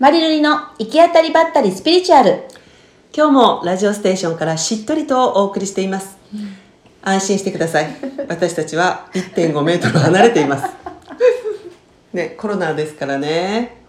マリルリの行き当たりばったりスピリチュアル。今日もラジオステーションからしっとりとお送りしています。安心してください。私たちは1.5メートル離れています。ね、コロナですからね。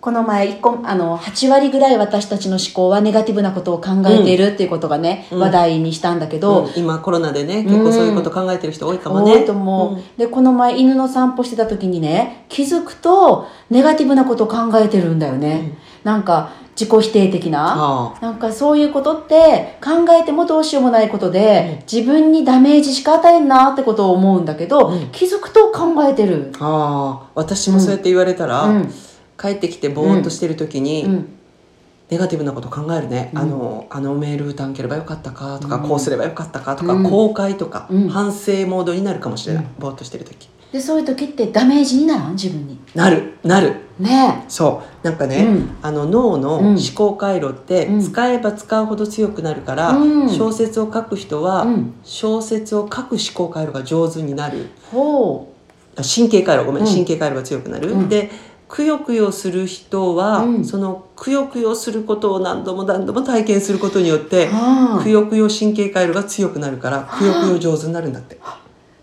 この前一個あの8割ぐらい私たちの思考はネガティブなことを考えているっていうことがね、話題にしたんだけど、うん。今コロナでね、結構そういうこと考えてる人多いかもね。多いと思う、でこの前犬の散歩してた時にね気づくとネガティブなことを考えてるんだよね、なんか自己否定的なあなんかそういうことって考えてもどうしようもないことで、自分にダメージしか与えんなってことを思うんだけど、気づくと考えてる。ああ、私もそうやって言われたら、うん帰ってきてぼーっとしてる時に、うん。ネガティブなこと考えるね、あのあのメール打たんければよかったかとか、うん。こうすればよかったかとか、うん。後悔とか、うん。反省モードになるかもしれない、ぼーっとしてる時。でそういう時ってダメージにならん？自分に。なる。なる。ね。そう。なんかね、うん。あの脳のうん。思考回路ってうん。使えば使うほど強くなるから、うん。小説を書く人は、うん。小説を書く思考回路が上手になる。神経回路ごめん、うん。神経回路が強くなる、うん。でくよくよする人は、うん。そのくよくよすることを何度も何度も体験することによってうああ。くよくよ神経回路が強くなるからくよくよ上手になるんだって。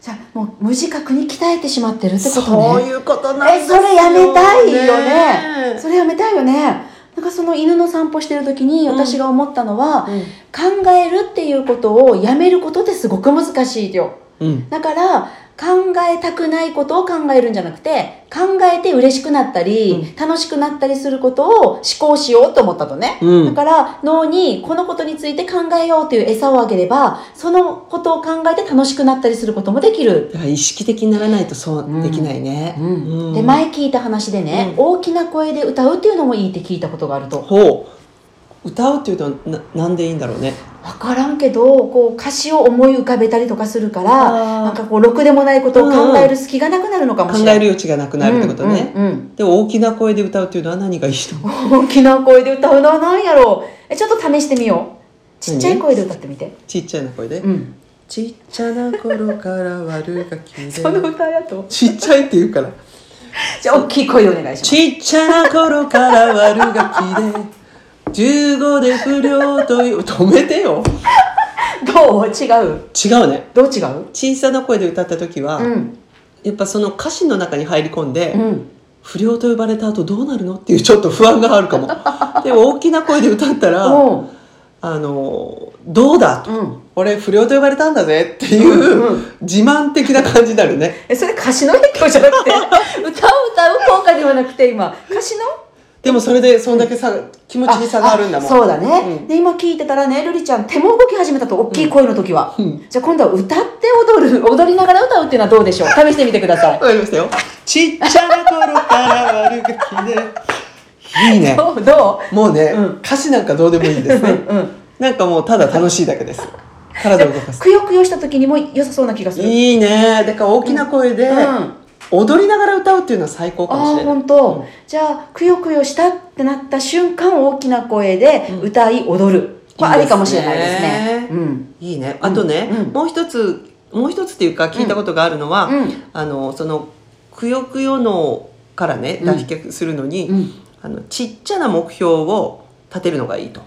じゃあもう無自覚に鍛えてしまってるってことね。そういうことなんですよえそれやめたいよね。ねそれやめたいよね。なんかその犬の散歩してる時に私が思ったのは、うん。考えるっていうことをやめることってすごく難しいよ。うん。だから考えたくないことを考えるんじゃなくて考えて嬉しくなったり、楽しくなったりすることを思考しようと思ったとね、うん。だから脳にこのことについて考えようという餌をあげればそのことを考えて楽しくなったりすることもできる。意識的にならないとそうできないね、うん。で前聞いた話でね、大きな声で歌うっていうのもいいって聞いたことがあると歌うっていうとななんでいいんだろうね。分からんけどこう歌詞を思い浮かべたりとかするからなんかこうろくでもないことを考える隙がなくなるのかも考しれない、える余地がなくなるってことね、うんうんうん。でも大きな声で歌うっていうのは何がいいの大きな声で歌うのは何やろう？えちょっと試してみよう。ちっちゃい声で歌ってみて。ちっちゃな声で、うん。ちっちゃな頃から悪ガキでその歌やと。ちっちゃいって言うから。じゃあ大きい声でお願いします。ちっちゃな頃から悪ガキで15で不良という止めてよ。どう？違う？違うね。どう違う？小さな声で歌った時は、うん。やっぱその歌詞の中に入り込んで、うん。不良と呼ばれた後どうなるのっていうちょっと不安があるかも。でも大きな声で歌ったらあのどうだ？と、うん。俺不良と呼ばれたんだぜっていう、自慢的な感じになるね。えそれ歌詞の影響じゃなくて 歌を歌う効果ではなくて今。歌詞の？でもそれでそんだけさ、気持ちに差があるんだもん。あそうだね、うん。で今聞いてたらね瑠璃ちゃん手も動き始めたと大きい声の時は、うん。じゃあ今度は歌って踊る踊りながら歌うっていうのはどうでしょう？試してみてください。わかりましたよ。ちっちゃな頃から悪ガキで。いいね。どうどもうね、うん。歌詞なんかどうでもいいんですね、ううん。なんかもうただ楽しいだけです。体を動かす。くよくよした時にも良さそうな気がする。いいね。だから大きな声で、うん踊りながら歌うっていうのは最高かああもしれない。本当、じゃあくよくよしたってなった瞬間大きな声で歌い踊る、これありかもしれないですね。うん。いいね。あとね、うん。もう一つもう一つっていうか聞いたことがあるのは、うん。あのそのくよくよ脳からねうん。脱却するのに、うん。あのちっちゃな目標を立てるのがいいと。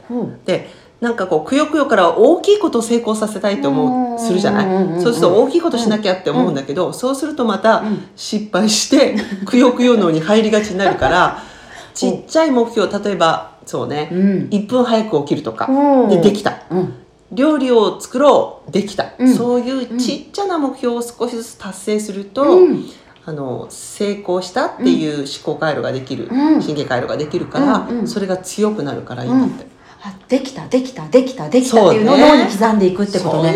でなんかこうくよくよから大きいことを成功させたいと思うするじゃない、そうすると大きいことしなきゃって思うんだけど、そうするとまたん。失敗して くよくよ脳に入りがちになるから ちっちゃい目標例えばそうね、うん。1分早く起きるとか、うん。でできた。うん。料理を作ろうできた、うん。そういうちっちゃな目標を少しずつ達成すると、うん。あの成功したっていう思考回路ができる、うん。神経回路ができるから、それが強くなるからいいんだって。あできたできたできたできたっていうのを脳に刻んでいくってことね。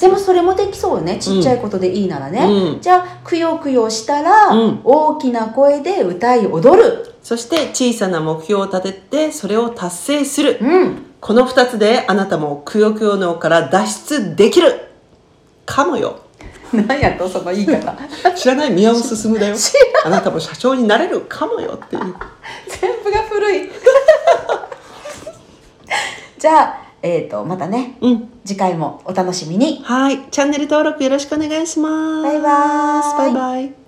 でもそれもできそうよね。ちっちゃいことでいいならね、うん。じゃあくよくよしたら、うん。大きな声で歌い踊る。そして小さな目標を立ててそれを達成する、うん。この2つであなたもくよくよ脳から脱出できる。かもよ。何やとその言い方。知らない？宮尾進だよ。知あなたも社長になれる。かもよっていう全部が古いじゃあえっ、とまたねうん。次回もお楽しみに。はい。チャンネル登録よろしくお願いします。バイバーイ。バイバイ